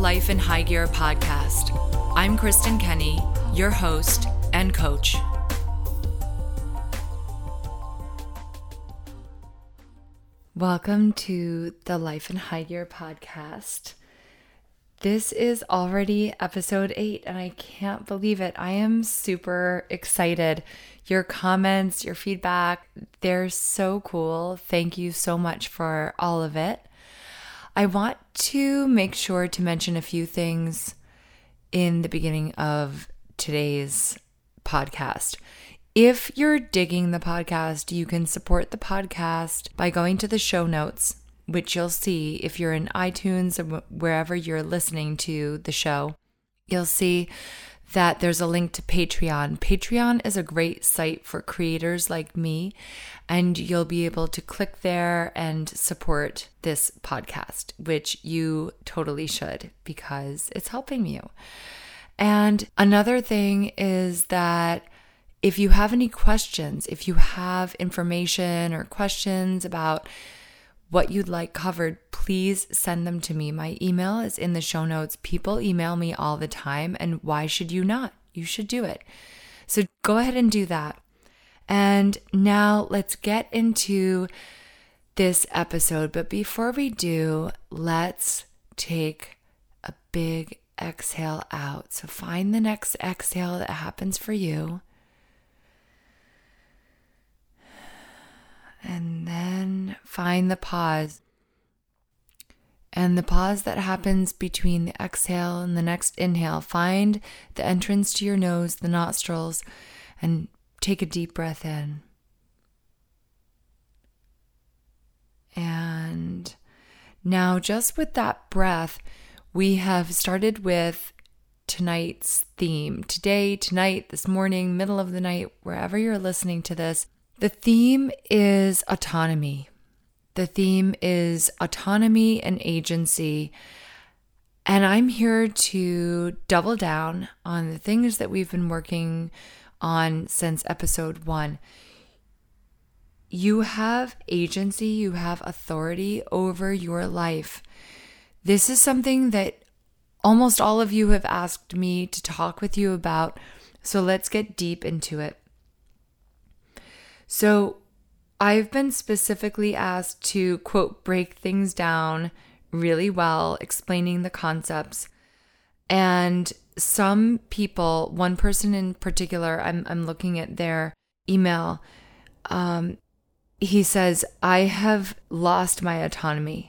Life in High Gear podcast. I'm Kristen Kenny, your host and coach. Welcome to the Life in High Gear podcast. This is already episode eight, and I can't believe it. I am super excited. Your comments, your feedback, they're so cool. Thank you so much for all of it. I want to make sure to mention a few things in the beginning of today's podcast. If you're digging the podcast, you can support the podcast by going to the show notes, which you'll see if you're in iTunes or wherever you're listening to the show. You'll see that there's a link to Patreon. Patreon is a great site for creators like me, and you'll be able to click there and support this podcast, which you totally should because it's helping you. And another thing is that if you have any questions, if you have information or questions about what you'd like covered, please send them to me. My email is in the show notes. People email me all the time, and why should you not? You should do it. So go ahead and do that. And now let's get into this episode. But before we do, let's take a big exhale out. So find the next exhale that happens for you. And then find the pause. And the pause that happens between the exhale and the next inhale. Find the entrance to your nose, the nostrils, and take a deep breath in. And now, just with that breath, we have started with tonight's theme. Today, tonight, this morning, middle of the night, wherever you're listening to this, the theme is autonomy. The theme is autonomy and agency. And I'm here to double down on the things that we've been working on since episode one. You have agency, you have authority over your life. This is something that almost all of you have asked me to talk with you about. So let's get deep into it. So I've been specifically asked to, quote, break things down really well, explaining the concepts. And some people, one person in particular, I'm, I'm looking at their email. Um, he says, I have lost my autonomy.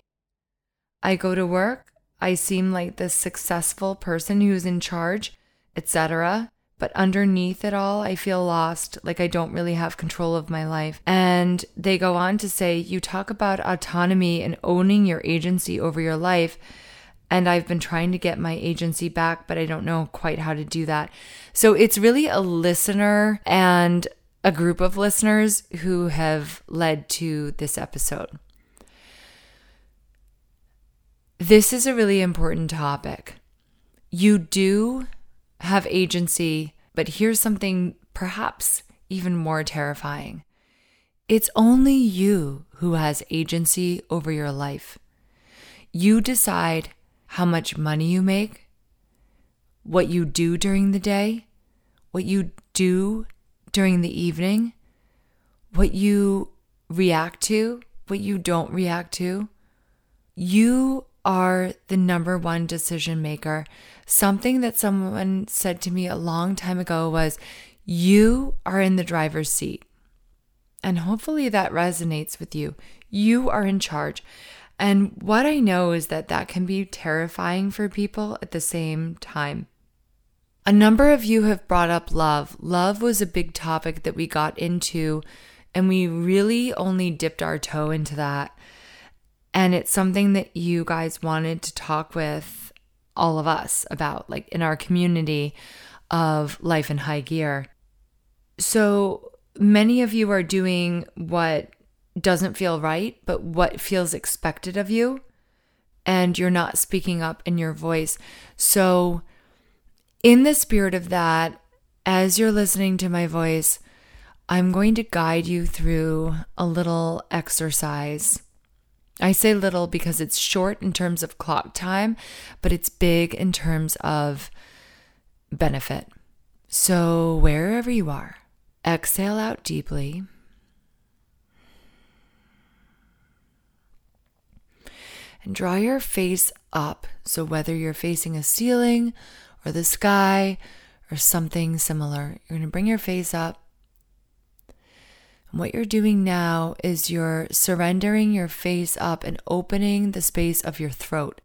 I go to work, I seem like the successful person who's in charge, etc but underneath it all, I feel lost, like I don't really have control of my life. And they go on to say, You talk about autonomy and owning your agency over your life. And I've been trying to get my agency back, but I don't know quite how to do that. So it's really a listener and a group of listeners who have led to this episode. This is a really important topic. You do have agency, but here's something perhaps even more terrifying it's only you who has agency over your life. You decide how much money you make, what you do during the day, what you do during the evening, what you react to, what you don't react to. You are the number one decision maker. Something that someone said to me a long time ago was, You are in the driver's seat. And hopefully that resonates with you. You are in charge. And what I know is that that can be terrifying for people at the same time. A number of you have brought up love. Love was a big topic that we got into, and we really only dipped our toe into that and it's something that you guys wanted to talk with all of us about, like in our community of life in high gear. So many of you are doing what doesn't feel right, but what feels expected of you. And you're not speaking up in your voice. So, in the spirit of that, as you're listening to my voice, I'm going to guide you through a little exercise I say little because it's short in terms of clock time, but it's big in terms of benefit. So, wherever you are, exhale out deeply. And draw your face up. So, whether you're facing a ceiling or the sky or something similar, you're going to bring your face up what you're doing now is you're surrendering your face up and opening the space of your throat.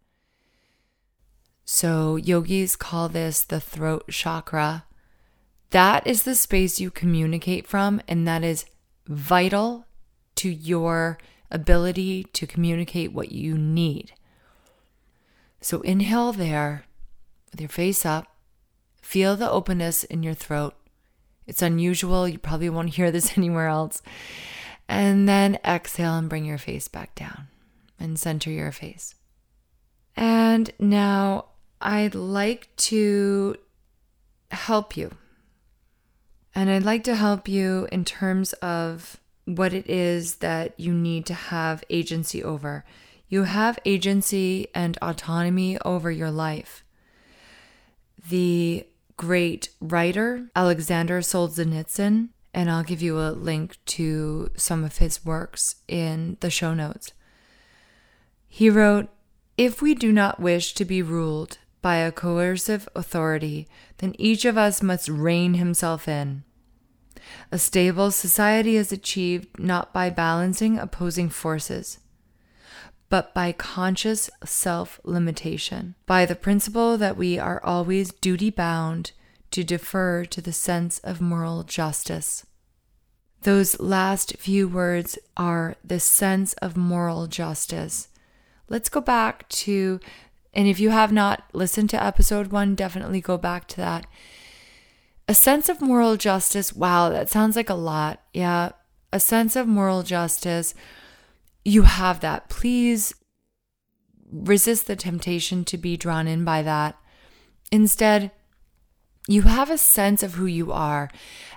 So, yogis call this the throat chakra. That is the space you communicate from, and that is vital to your ability to communicate what you need. So, inhale there with your face up, feel the openness in your throat. It's unusual. You probably won't hear this anywhere else. And then exhale and bring your face back down and center your face. And now I'd like to help you. And I'd like to help you in terms of what it is that you need to have agency over. You have agency and autonomy over your life. The great writer, Alexander Solzhenitsyn, and I'll give you a link to some of his works in the show notes. He wrote, If we do not wish to be ruled by a coercive authority, then each of us must rein himself in. A stable society is achieved not by balancing opposing forces, but by conscious self limitation, by the principle that we are always duty bound to defer to the sense of moral justice. Those last few words are the sense of moral justice. Let's go back to, and if you have not listened to episode one, definitely go back to that. A sense of moral justice. Wow, that sounds like a lot. Yeah, a sense of moral justice you have that. Please resist the temptation to be drawn in by that. Instead, you have a sense of who you are.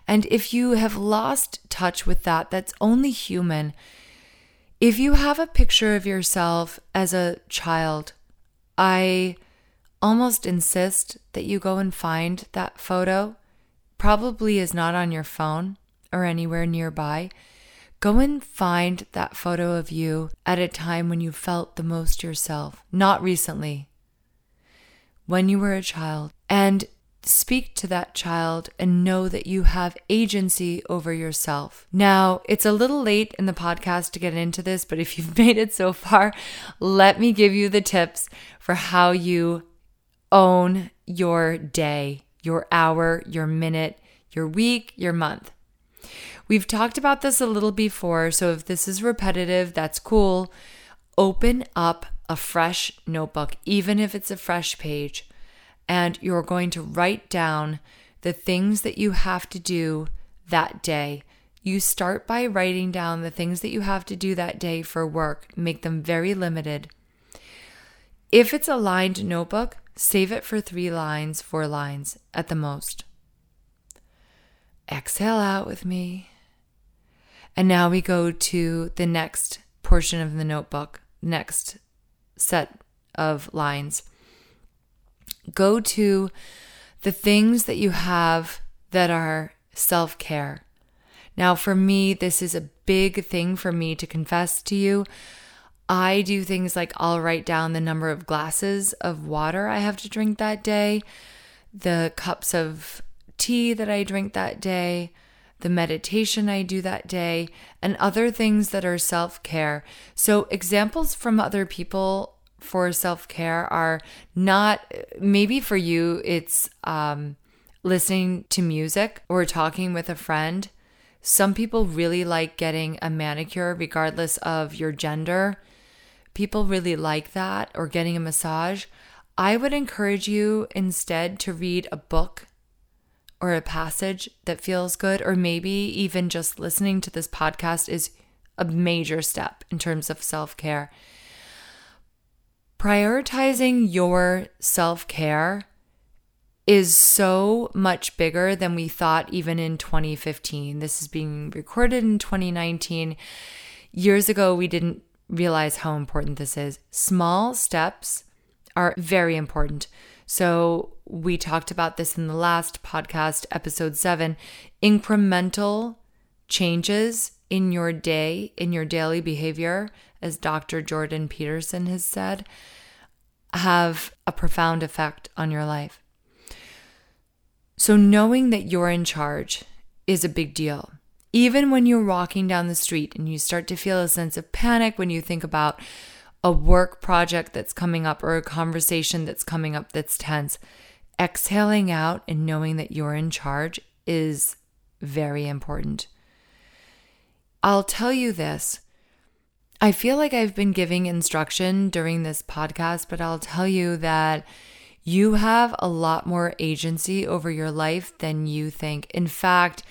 And if you have lost touch with that, that's only human. If you have a picture of yourself as a child, I almost insist that you go and find that photo. Probably is not on your phone or anywhere nearby. Go and find that photo of you at a time when you felt the most yourself, not recently, when you were a child, and speak to that child and know that you have agency over yourself. Now, it's a little late in the podcast to get into this, but if you've made it so far, let me give you the tips for how you own your day, your hour, your minute, your week, your month. We've talked about this a little before, so if this is repetitive, that's cool. Open up a fresh notebook, even if it's a fresh page, and you're going to write down the things that you have to do that day. You start by writing down the things that you have to do that day for work, make them very limited. If it's a lined notebook, save it for three lines, four lines at the most. Exhale out with me. And now we go to the next portion of the notebook, next set of lines. Go to the things that you have that are self care. Now, for me, this is a big thing for me to confess to you. I do things like I'll write down the number of glasses of water I have to drink that day, the cups of tea that I drink that day, the meditation I do that day, and other things that are self care. So, examples from other people for self care are not maybe for you, it's um, listening to music or talking with a friend. Some people really like getting a manicure, regardless of your gender. People really like that, or getting a massage. I would encourage you instead to read a book or a passage that feels good, or maybe even just listening to this podcast is a major step in terms of self care. Prioritizing your self care is so much bigger than we thought even in 2015. This is being recorded in 2019. Years ago, we didn't realize how important this is. Small steps are very important. So, we talked about this in the last podcast, episode seven. Incremental changes in your day, in your daily behavior, as Dr. Jordan Peterson has said, have a profound effect on your life. So, knowing that you're in charge is a big deal. Even when you're walking down the street and you start to feel a sense of panic when you think about a work project that's coming up or a conversation that's coming up that's tense, exhaling out and knowing that you're in charge is very important. I'll tell you this. I feel like I've been giving instruction during this podcast, but I'll tell you that you have a lot more agency over your life than you think. In fact,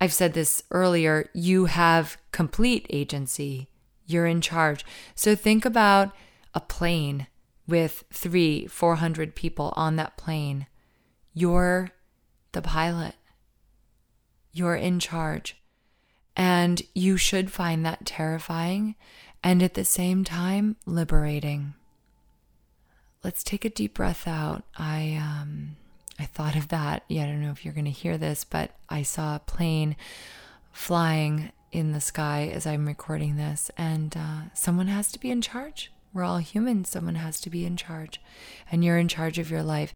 I've said this earlier, you have complete agency. You're in charge. So think about a plane with three, 400 people on that plane. You're the pilot. You're in charge. And you should find that terrifying and at the same time liberating. Let's take a deep breath out. I um I thought of that. Yeah, I don't know if you're going to hear this, but I saw a plane flying in the sky as I'm recording this, and uh, someone has to be in charge. We're all humans, Someone has to be in charge, and you're in charge of your life.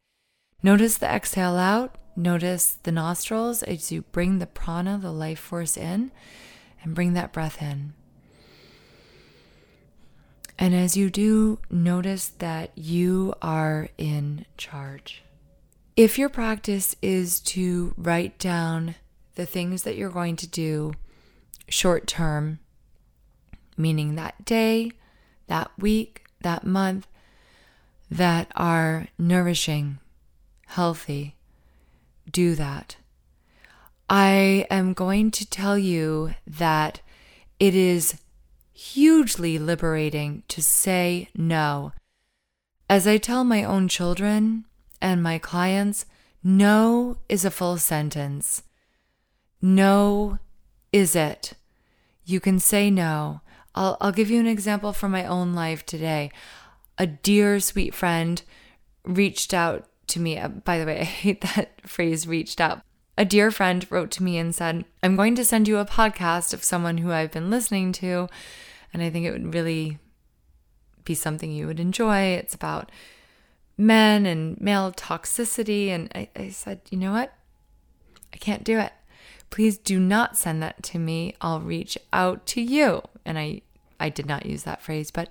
Notice the exhale out. Notice the nostrils as you bring the prana, the life force, in, and bring that breath in. And as you do, notice that you are in charge. If your practice is to write down the things that you're going to do short term, meaning that day, that week, that month, that are nourishing, healthy, do that. I am going to tell you that it is hugely liberating to say no. As I tell my own children and my clients, no is a full sentence. No is it. You can say no. I'll, I'll give you an example from my own life today. A dear, sweet friend reached out to me. Uh, by the way, I hate that phrase reached out. A dear friend wrote to me and said, I'm going to send you a podcast of someone who I've been listening to, and I think it would really be something you would enjoy. It's about men and male toxicity. And I, I said, you know what? I can't do it. Please do not send that to me. I'll reach out to you. And I, I did not use that phrase, but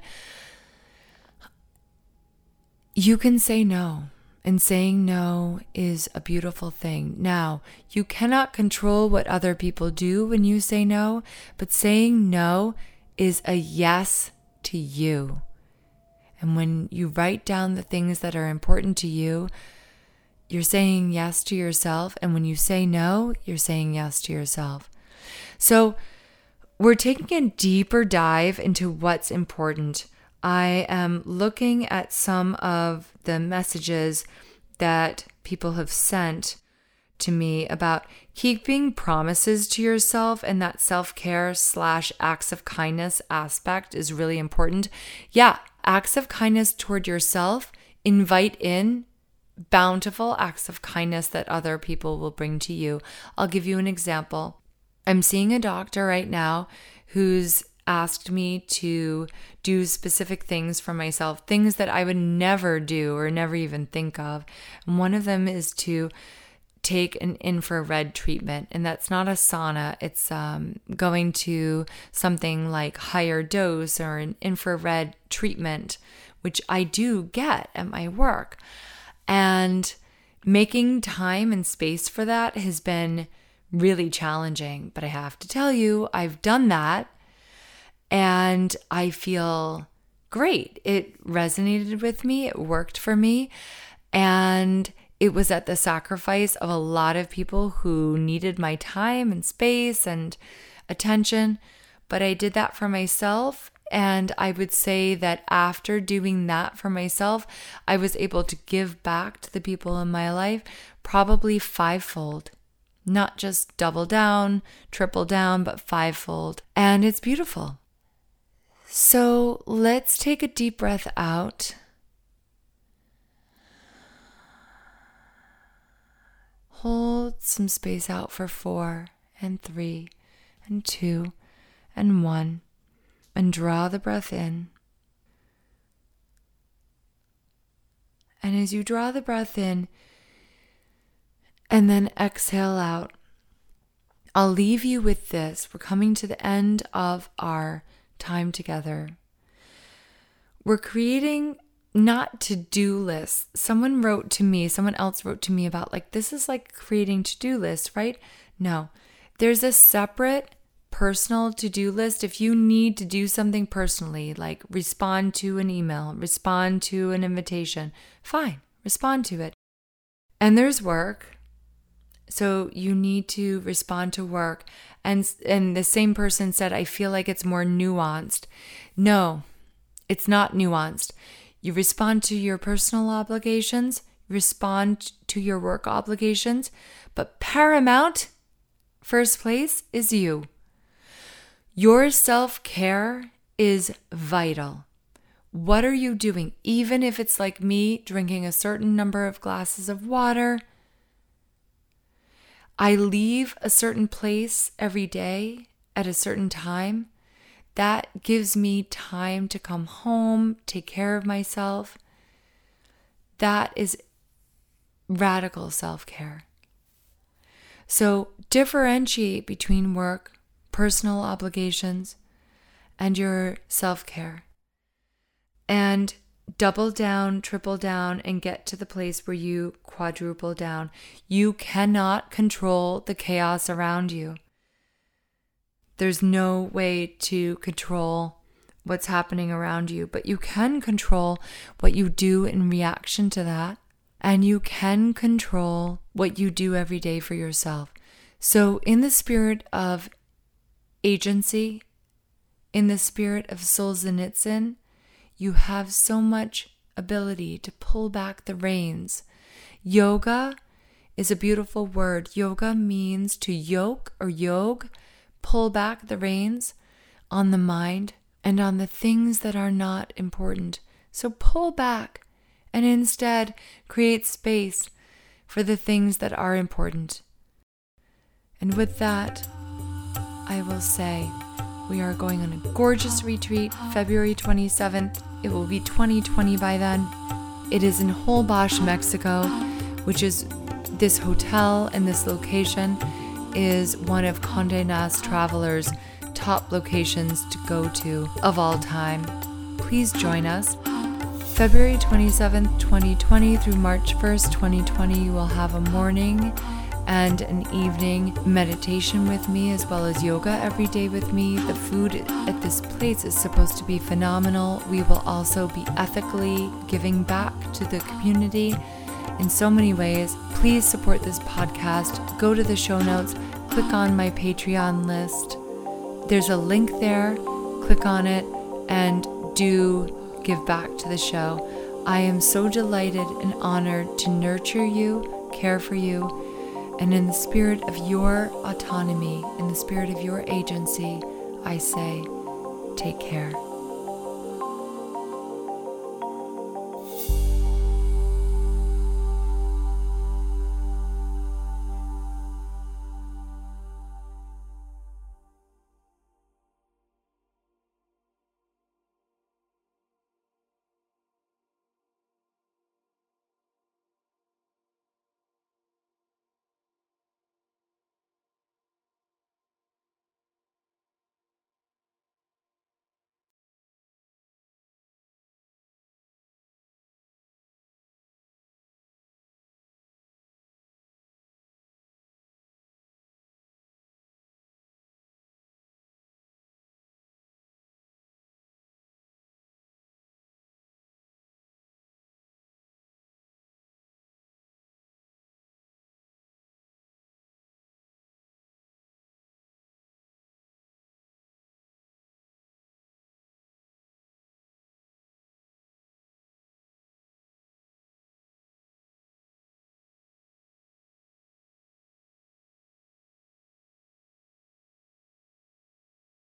you can say no. And saying no is a beautiful thing. Now, you cannot control what other people do when you say no, but saying no is a yes to you. And when you write down the things that are important to you, you're saying yes to yourself. And when you say no, you're saying yes to yourself. So, we're taking a deeper dive into what's important I am looking at some of the messages that people have sent to me about keeping promises to yourself and that self-care slash acts of kindness aspect is really important yeah acts of kindness toward yourself invite in bountiful acts of kindness that other people will bring to you i'll give you an example i'm seeing a doctor right now who's asked me to do specific things for myself, things that I would never do or never even think of. And one of them is to take an infrared treatment, and that's not a sauna. It's um, going to something like HigherDOSE or an infrared treatment, which I do get at my work. And making time and space for that has been really challenging. But I have to tell you, I've done that and I feel great. It resonated with me, it worked for me. And it was at the sacrifice of a lot of people who needed my time and space and attention. But I did that for myself. And I would say that after doing that for myself, I was able to give back to the people in my life probably fivefold. Not just double down, triple down, but fivefold. And it's beautiful. So let's take a deep breath out. Hold some space out for four and three and two and one. And draw the breath in. And as you draw the breath in and then exhale out, I'll leave you with this. We're coming to the end of our time together. We're creating not to do lists. Someone wrote to me, someone else wrote to me about like, this is like creating to do lists, right? No, there's a separate personal to do list. If you need to do something personally, like respond to an email, respond to an invitation, fine, respond to it. And there's work. So you need to respond to work. And, and the same person said, I feel like it's more nuanced. No, it's not nuanced. You respond to your personal obligations, respond to your work obligations, but paramount, first place, is you. Your self care is vital. What are you doing? Even if it's like me drinking a certain number of glasses of water, I leave a certain place every day at a certain time that gives me time to come home, take care of myself. That is radical self care. So differentiate between work, personal obligations, and your self care. And double down, triple down, and get to the place where you quadruple down. You cannot control the chaos around you. There's no way to control what's happening around you, but you can control what you do in reaction to that. And you can control what you do every day for yourself. So, in the spirit of agency, in the spirit of Solzhenitsyn, you have so much ability to pull back the reins. Yoga is a beautiful word. Yoga means to yoke or yog pull back the reins on the mind and on the things that are not important. So pull back and instead create space for the things that are important. And with that, I will say we are going on a gorgeous retreat February 27th. It will be 2020 by then. It is in Holbox, Mexico, which is this hotel and this location is one of Conde Nast Traveler's top locations to go to of all time. Please join us. February 27th, 2020 through March 1st, 2020, you will have a morning and an evening meditation with me, as well as yoga every day with me. The food at this place is supposed to be phenomenal. We will also be ethically giving back to the community in so many ways. Please support this podcast. Go to the show notes, click on my Patreon list. There's a link there. Click on it and do give back to the show. I am so delighted and honored to nurture you, care for you, and in the spirit of your autonomy, in the spirit of your agency, I say, take care.